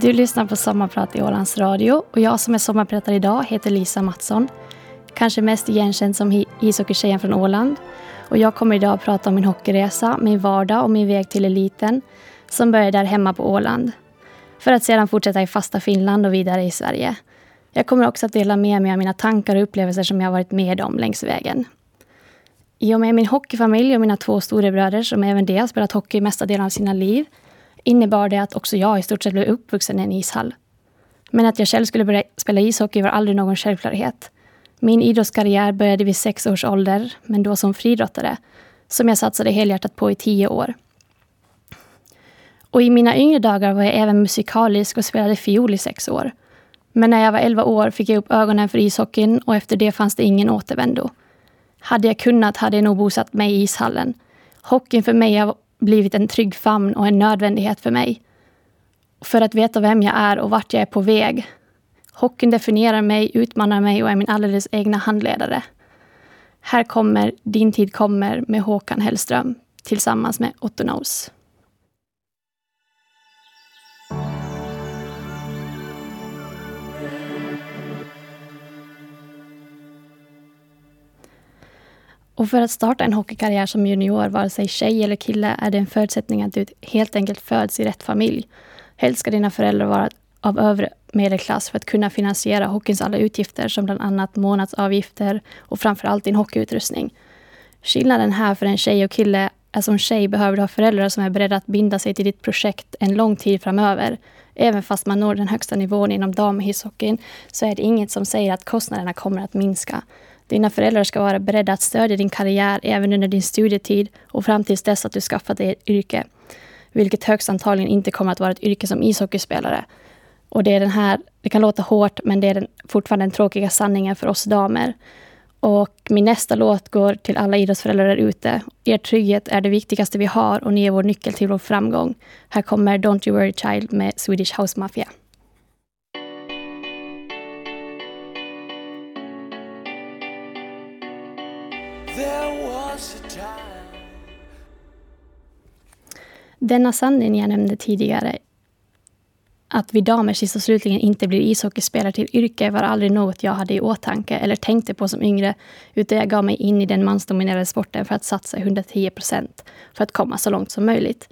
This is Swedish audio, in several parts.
Du lyssnar på Sommarprat i Ålands Radio och jag som är sommarpratare idag heter Lisa Mattsson. Kanske mest igenkänd som ishockeytjejen från Åland. Och jag kommer idag att prata om min hockeyresa, min vardag och min väg till eliten som började där hemma på Åland. För att sedan fortsätta i fasta Finland och vidare i Sverige. Jag kommer också att dela med mig av mina tankar och upplevelser som jag varit med om längs vägen. I och med min hockeyfamilj och mina två storebröder som även de har spelat hockey mesta delen av sina liv innebar det att också jag i stort sett blev uppvuxen i en ishall. Men att jag själv skulle börja spela ishockey var aldrig någon självklarhet. Min idrottskarriär började vid sex års ålder, men då som friidrottare, som jag satsade helhjärtat på i tio år. Och i mina yngre dagar var jag även musikalisk och spelade fiol i sex år. Men när jag var elva år fick jag upp ögonen för ishockeyn och efter det fanns det ingen återvändo. Hade jag kunnat hade jag nog bosatt mig i ishallen. Hockeyn för mig blivit en trygg famn och en nödvändighet för mig. För att veta vem jag är och vart jag är på väg. Hockeyn definierar mig, utmanar mig och är min alldeles egna handledare. Här kommer Din tid kommer med Håkan Hellström tillsammans med Otto Nose. Och för att starta en hockeykarriär som junior, vare sig tjej eller kille, är det en förutsättning att du helt enkelt föds i rätt familj. Helst ska dina föräldrar vara av övre medelklass för att kunna finansiera hockeyns alla utgifter som bland annat månadsavgifter och framför allt din hockeyutrustning. Skillnaden här för en tjej och kille är som tjej behöver du ha föräldrar som är beredda att binda sig till ditt projekt en lång tid framöver. Även fast man når den högsta nivån inom damishockeyn så är det inget som säger att kostnaderna kommer att minska. Dina föräldrar ska vara beredda att stödja din karriär även under din studietid och fram tills dess att du skaffat dig ett yrke. Vilket högst antagligen inte kommer att vara ett yrke som ishockeyspelare. Och det är den här, det kan låta hårt, men det är den, fortfarande den tråkiga sanningen för oss damer. Och min nästa låt går till alla idrottsföräldrar där ute. Er trygghet är det viktigaste vi har och ni är vår nyckel till vår framgång. Här kommer Don't You Worry Child med Swedish House Mafia. Denna sanning jag nämnde tidigare, att vi damer sist och slutligen inte blir ishockeyspelare till yrke, var aldrig något jag hade i åtanke eller tänkte på som yngre, utan jag gav mig in i den mansdominerade sporten för att satsa 110 procent för att komma så långt som möjligt.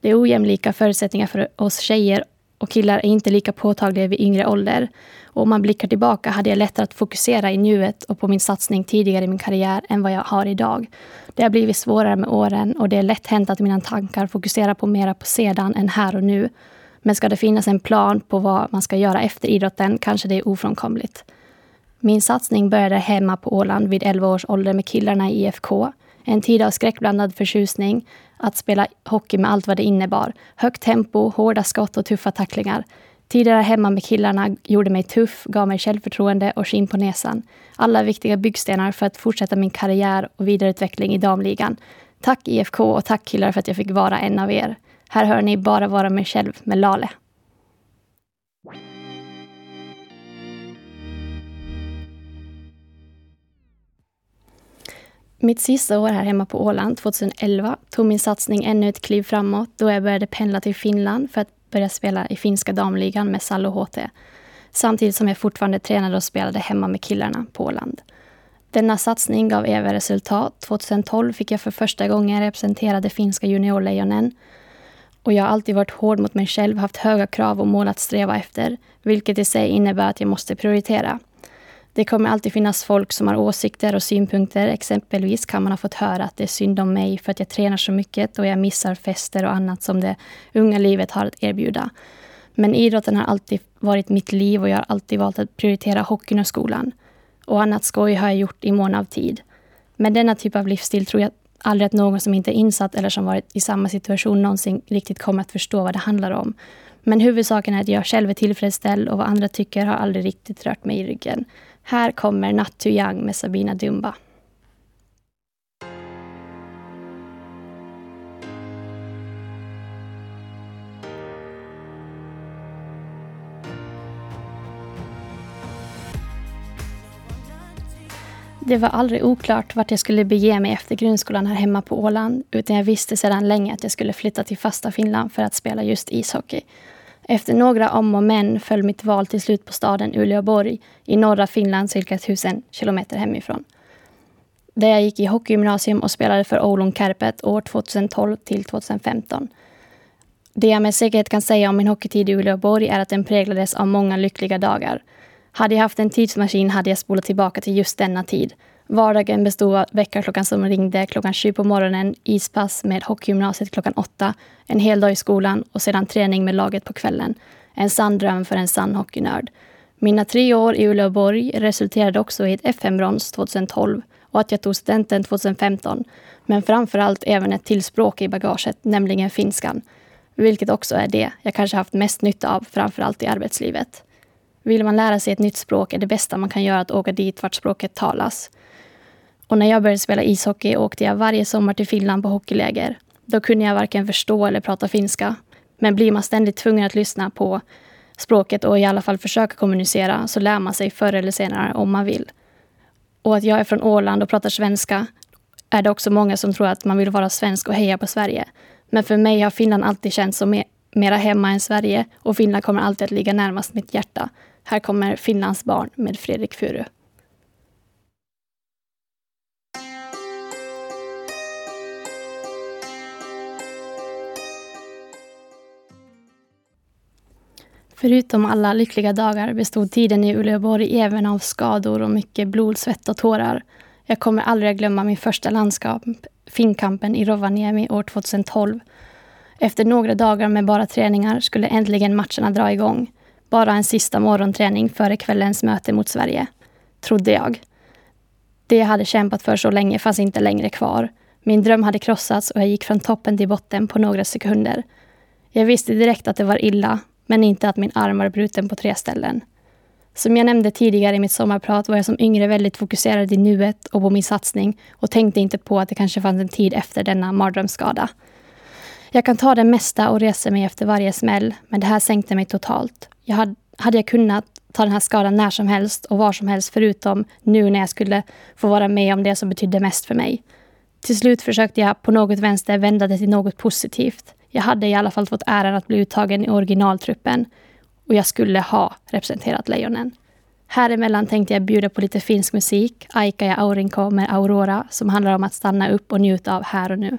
De ojämlika förutsättningar för oss tjejer och killar är inte lika påtagliga vid yngre ålder. Och om man blickar tillbaka hade jag lättare att fokusera i nuet och på min satsning tidigare i min karriär än vad jag har idag. Det har blivit svårare med åren och det är lätt hänt att mina tankar fokuserar på mera på sedan än här och nu. Men ska det finnas en plan på vad man ska göra efter idrotten kanske det är ofrånkomligt. Min satsning började hemma på Åland vid 11 års ålder med killarna i IFK. En tid av skräckblandad förtjusning, att spela hockey med allt vad det innebar. Högt tempo, hårda skott och tuffa tacklingar. Tidigare hemma med killarna gjorde mig tuff, gav mig självförtroende och skinn på näsan. Alla viktiga byggstenar för att fortsätta min karriär och vidareutveckling i damligan. Tack IFK och tack killar för att jag fick vara en av er. Här hör ni Bara vara mig själv med Lale. Mitt sista år här hemma på Åland, 2011, tog min satsning ännu ett kliv framåt då jag började pendla till Finland för att börja spela i finska damligan med Sallo HT. Samtidigt som jag fortfarande tränade och spelade hemma med killarna på Åland. Denna satsning gav även resultat. 2012 fick jag för första gången representera de finska juniorlejonen. Och jag har alltid varit hård mot mig själv, haft höga krav och mål att sträva efter, vilket i sig innebär att jag måste prioritera. Det kommer alltid finnas folk som har åsikter och synpunkter. Exempelvis kan man ha fått höra att det är synd om mig för att jag tränar så mycket och jag missar fester och annat som det unga livet har att erbjuda. Men idrotten har alltid varit mitt liv och jag har alltid valt att prioritera hockeyn och skolan. Och annat skoj har jag gjort i mån av tid. Men denna typ av livsstil tror jag aldrig att någon som inte är insatt eller som varit i samma situation någonsin riktigt kommer att förstå vad det handlar om. Men huvudsaken är att jag själv är tillfredsställd och vad andra tycker har aldrig riktigt rört mig i ryggen. Här kommer Not Too Young med Sabina Dumba. Det var aldrig oklart vart jag skulle bege mig efter grundskolan här hemma på Åland, utan jag visste sedan länge att jag skulle flytta till fasta Finland för att spela just ishockey. Efter några om och men föll mitt val till slut på staden Uleåborg i norra Finland cirka 1000 kilometer hemifrån. Där jag gick i hockeygymnasium och spelade för Oulun Kärpet år 2012 till 2015. Det jag med säkerhet kan säga om min hockeytid i Uleåborg är att den präglades av många lyckliga dagar. Hade jag haft en tidsmaskin hade jag spolat tillbaka till just denna tid. Vardagen bestod av väckarklockan som ringde klockan sju på morgonen, ispass med hockeygymnasiet klockan åtta, en hel dag i skolan och sedan träning med laget på kvällen. En sann dröm för en sann hockeynörd. Mina tre år i Uleåborg resulterade också i ett FM-brons 2012 och att jag tog studenten 2015. Men framför allt även ett till språk i bagaget, nämligen finskan. Vilket också är det jag kanske haft mest nytta av, framför allt i arbetslivet. Vill man lära sig ett nytt språk är det bästa man kan göra att åka dit vart språket talas. Och när jag började spela ishockey åkte jag varje sommar till Finland på hockeyläger. Då kunde jag varken förstå eller prata finska. Men blir man ständigt tvungen att lyssna på språket och i alla fall försöka kommunicera så lär man sig förr eller senare om man vill. Och att jag är från Åland och pratar svenska är det också många som tror att man vill vara svensk och heja på Sverige. Men för mig har Finland alltid känts som mera hemma än Sverige och Finland kommer alltid att ligga närmast mitt hjärta. Här kommer Finlands barn med Fredrik Furu. Förutom alla lyckliga dagar bestod tiden i Uleåborg även av skador och mycket blod, svett och tårar. Jag kommer aldrig att glömma min första landskamp, Finnkampen i Rovaniemi år 2012. Efter några dagar med bara träningar skulle äntligen matcherna dra igång. Bara en sista morgonträning före kvällens möte mot Sverige. Trodde jag. Det jag hade kämpat för så länge fanns inte längre kvar. Min dröm hade krossats och jag gick från toppen till botten på några sekunder. Jag visste direkt att det var illa, men inte att min arm var bruten på tre ställen. Som jag nämnde tidigare i mitt sommarprat var jag som yngre väldigt fokuserad i nuet och på min satsning och tänkte inte på att det kanske fanns en tid efter denna mardrömsskada. Jag kan ta det mesta och resa mig efter varje smäll, men det här sänkte mig totalt. Jag hade, hade jag kunnat ta den här skadan när som helst och var som helst förutom nu när jag skulle få vara med om det som betydde mest för mig. Till slut försökte jag på något vänster vända det till något positivt. Jag hade i alla fall fått äran att bli uttagen i originaltruppen och jag skulle ha representerat Lejonen. Häremellan tänkte jag bjuda på lite finsk musik, Aikaja Aurinko med Aurora, som handlar om att stanna upp och njuta av här och nu.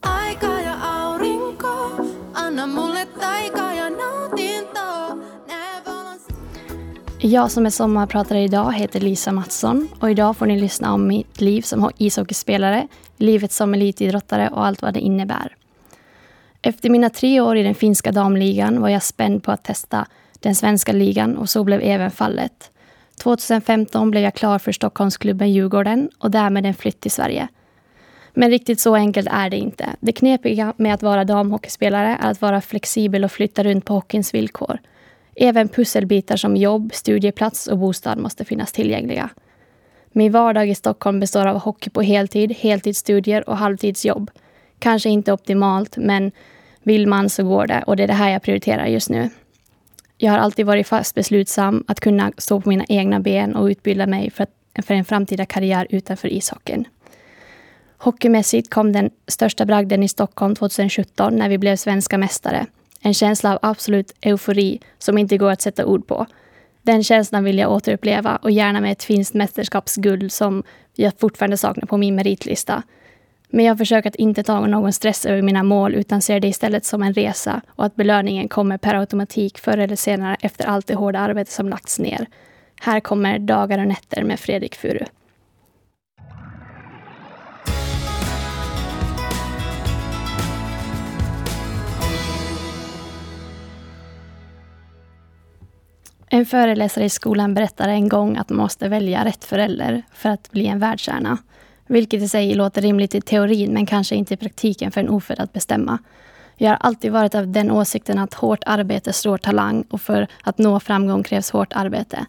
Aika ja aurinko, anna mulle taika Jag som är sommarpratare idag heter Lisa Mattsson och idag får ni lyssna om mitt liv som ishockeyspelare, livet som elitidrottare och allt vad det innebär. Efter mina tre år i den finska damligan var jag spänd på att testa den svenska ligan och så blev även fallet. 2015 blev jag klar för Stockholmsklubben Djurgården och därmed en flytt till Sverige. Men riktigt så enkelt är det inte. Det knepiga med att vara damhockeyspelare är att vara flexibel och flytta runt på hockeyns villkor. Även pusselbitar som jobb, studieplats och bostad måste finnas tillgängliga. Min vardag i Stockholm består av hockey på heltid, heltidsstudier och halvtidsjobb. Kanske inte optimalt, men vill man så går det och det är det här jag prioriterar just nu. Jag har alltid varit fast beslutsam att kunna stå på mina egna ben och utbilda mig för, att, för en framtida karriär utanför ishockeyn. Hockeymässigt kom den största bragden i Stockholm 2017 när vi blev svenska mästare. En känsla av absolut eufori som inte går att sätta ord på. Den känslan vill jag återuppleva och gärna med ett finskt mästerskapsguld som jag fortfarande saknar på min meritlista. Men jag försöker att inte ta någon stress över mina mål utan ser det istället som en resa och att belöningen kommer per automatik förr eller senare efter allt det hårda arbete som lagts ner. Här kommer Dagar och nätter med Fredrik Furu. En föreläsare i skolan berättade en gång att man måste välja rätt förälder för att bli en världsstjärna. Vilket i sig låter rimligt i teorin men kanske inte i praktiken för en ofödd att bestämma. Jag har alltid varit av den åsikten att hårt arbete slår talang och för att nå framgång krävs hårt arbete.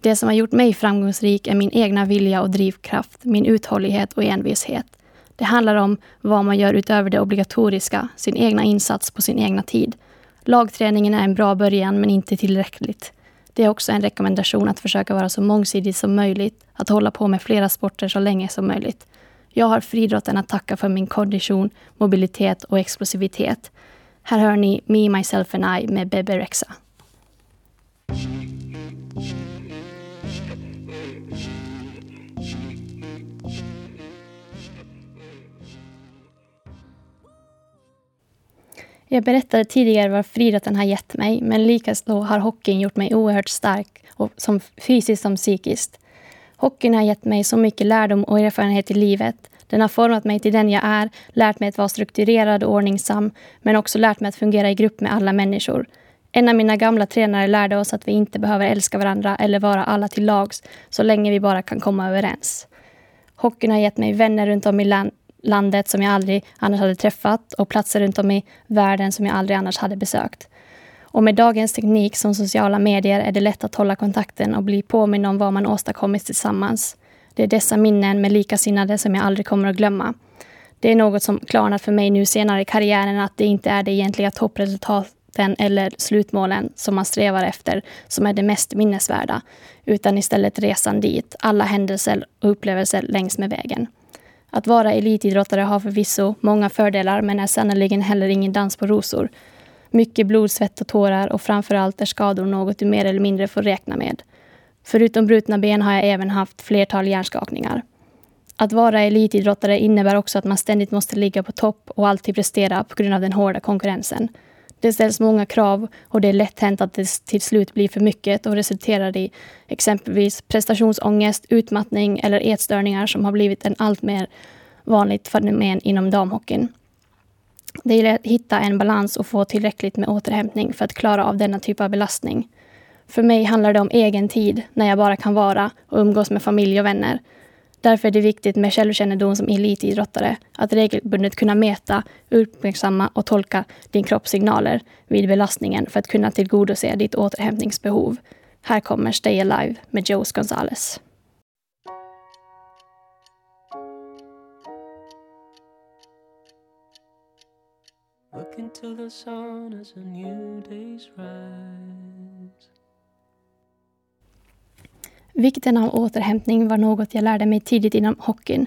Det som har gjort mig framgångsrik är min egna vilja och drivkraft, min uthållighet och envishet. Det handlar om vad man gör utöver det obligatoriska, sin egna insats på sin egna tid. Lagträningen är en bra början men inte tillräckligt. Det är också en rekommendation att försöka vara så mångsidig som möjligt, att hålla på med flera sporter så länge som möjligt. Jag har friidrotten att tacka för min kondition, mobilitet och explosivitet. Här hör ni Me, Myself and I med Bebe Rexha. Jag berättade tidigare vad friidrotten har gett mig, men likaså har hockeyn gjort mig oerhört stark, och som fysiskt som psykiskt. Hockeyn har gett mig så mycket lärdom och erfarenhet i livet. Den har format mig till den jag är, lärt mig att vara strukturerad och ordningsam, men också lärt mig att fungera i grupp med alla människor. En av mina gamla tränare lärde oss att vi inte behöver älska varandra eller vara alla till lags, så länge vi bara kan komma överens. Hockeyn har gett mig vänner runt om i land landet som jag aldrig annars hade träffat och platser runt om i världen som jag aldrig annars hade besökt. Och med dagens teknik som sociala medier är det lätt att hålla kontakten och bli påminn om vad man åstadkommit tillsammans. Det är dessa minnen med likasinnade som jag aldrig kommer att glömma. Det är något som klarnat för mig nu senare i karriären att det inte är det egentliga toppresultaten eller slutmålen som man strävar efter som är det mest minnesvärda, utan istället resan dit, alla händelser och upplevelser längs med vägen. Att vara elitidrottare har förvisso många fördelar men är sannerligen heller ingen dans på rosor. Mycket blod, svett och tårar och framförallt är skador något du mer eller mindre får räkna med. Förutom brutna ben har jag även haft flertal hjärnskakningar. Att vara elitidrottare innebär också att man ständigt måste ligga på topp och alltid prestera på grund av den hårda konkurrensen. Det ställs många krav och det är lätt hänt att det till slut blir för mycket och resulterar i exempelvis prestationsångest, utmattning eller ätstörningar som har blivit en allt mer vanligt fenomen inom damhockeyn. Det gäller att hitta en balans och få tillräckligt med återhämtning för att klara av denna typ av belastning. För mig handlar det om egen tid, när jag bara kan vara och umgås med familj och vänner. Därför är det viktigt med självkännedom som elitidrottare, att regelbundet kunna mäta, uppmärksamma och tolka din kroppssignaler vid belastningen för att kunna tillgodose ditt återhämtningsbehov. Här kommer Stay Alive med Joe Gonzales. Look into the sun as a new day's rise Vikten av återhämtning var något jag lärde mig tidigt inom hockeyn.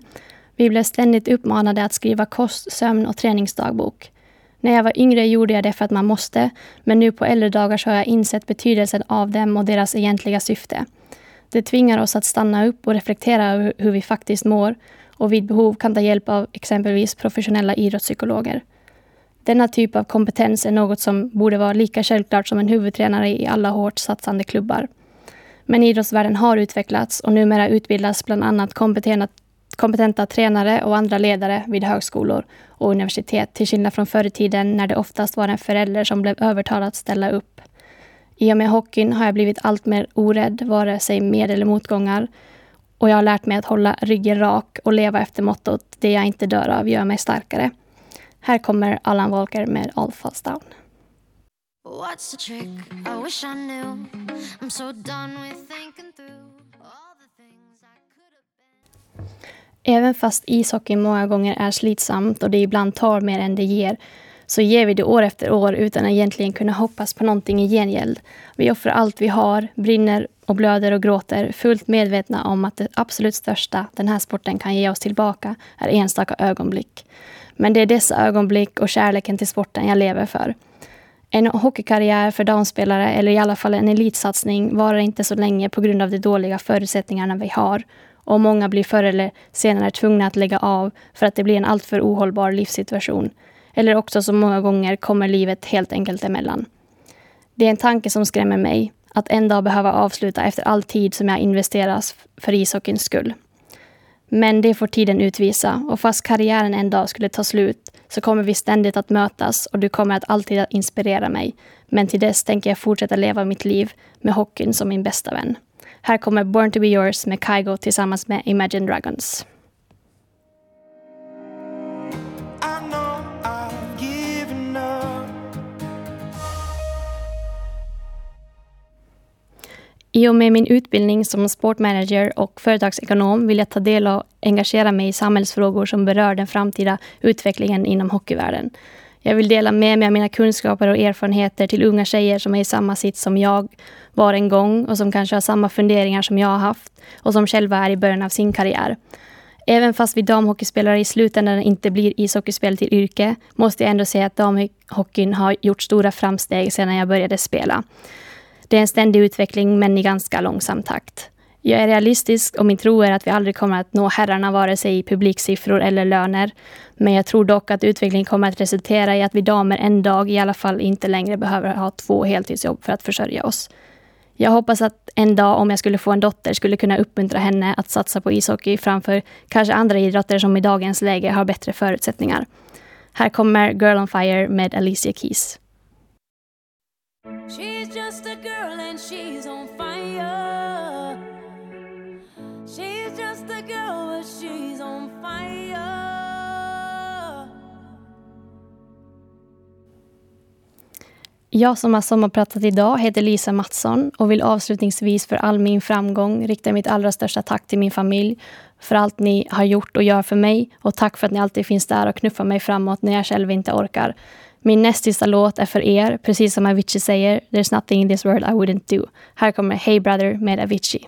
Vi blev ständigt uppmanade att skriva kost, sömn och träningsdagbok. När jag var yngre gjorde jag det för att man måste, men nu på äldre dagar så har jag insett betydelsen av dem och deras egentliga syfte. Det tvingar oss att stanna upp och reflektera över hur vi faktiskt mår och vid behov kan ta hjälp av exempelvis professionella idrottspsykologer. Denna typ av kompetens är något som borde vara lika självklart som en huvudtränare i alla hårt satsande klubbar. Men idrottsvärlden har utvecklats och numera utbildas bland annat kompetenta, kompetenta tränare och andra ledare vid högskolor och universitet, till skillnad från förr i tiden när det oftast var en förälder som blev övertalad att ställa upp. I och med hockeyn har jag blivit allt mer orädd, vare sig med eller motgångar. Och jag har lärt mig att hålla ryggen rak och leva efter mottot det jag inte dör av gör mig starkare. Här kommer Allan Walker med All Falls Down. What's the trick? I wish I knew. I'm so done with thinking through all the things I could have been. Även fast ishockey många gånger är slitsamt och det ibland tar mer än det ger, så ger vi det år efter år utan att egentligen kunna hoppas på någonting i gengäld. Vi offrar allt vi har, brinner och blöder och gråter, fullt medvetna om att det absolut största den här sporten kan ge oss tillbaka är enstaka ögonblick. Men det är dessa ögonblick och kärleken till sporten jag lever för. En hockeykarriär för damspelare, eller i alla fall en elitsatsning, varar inte så länge på grund av de dåliga förutsättningarna vi har. Och många blir förr eller senare tvungna att lägga av för att det blir en alltför ohållbar livssituation. Eller också så många gånger kommer livet helt enkelt emellan. Det är en tanke som skrämmer mig, att en dag behöva avsluta efter all tid som jag investerat för ishockeyns skull. Men det får tiden utvisa och fast karriären en dag skulle ta slut så kommer vi ständigt att mötas och du kommer att alltid att inspirera mig. Men till dess tänker jag fortsätta leva mitt liv med hockeyn som min bästa vän. Här kommer Born to be yours med Kygo tillsammans med Imagine Dragons. I och med min utbildning som sportmanager och företagsekonom vill jag ta del och engagera mig i samhällsfrågor som berör den framtida utvecklingen inom hockeyvärlden. Jag vill dela med mig av mina kunskaper och erfarenheter till unga tjejer som är i samma sits som jag var en gång och som kanske har samma funderingar som jag har haft och som själva är i början av sin karriär. Även fast vi damhockeyspelare i slutändan inte blir ishockeyspel till yrke måste jag ändå säga att damhockeyn har gjort stora framsteg sedan jag började spela. Det är en ständig utveckling men i ganska långsam takt. Jag är realistisk och min tro är att vi aldrig kommer att nå herrarna vare sig i publiksiffror eller löner. Men jag tror dock att utvecklingen kommer att resultera i att vi damer en dag i alla fall inte längre behöver ha två heltidsjobb för att försörja oss. Jag hoppas att en dag, om jag skulle få en dotter, skulle kunna uppmuntra henne att satsa på ishockey framför kanske andra idrotter som i dagens läge har bättre förutsättningar. Här kommer Girl on Fire med Alicia Keys. She's just a girl and she's on fire She's just a girl but she's on fire Jag som har sommarpratat idag heter Lisa Mattsson och vill avslutningsvis för all min framgång rikta mitt allra största tack till min familj för allt ni har gjort och gör för mig och tack för att ni alltid finns där och knuffar mig framåt när jag själv inte orkar. Min näst sista låt är för er, precis som Avicii säger, There's nothing in this world I wouldn't do. Här kommer Hey Brother med Avicii.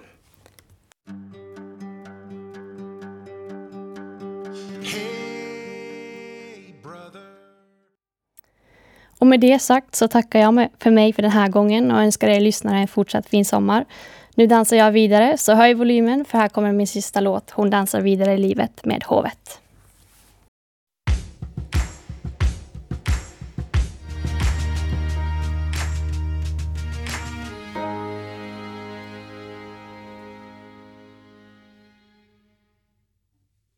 Och med det sagt så tackar jag för mig för den här gången och önskar er lyssnare en fortsatt fin sommar. Nu dansar jag vidare, så höj volymen för här kommer min sista låt, Hon dansar vidare i livet med hovet.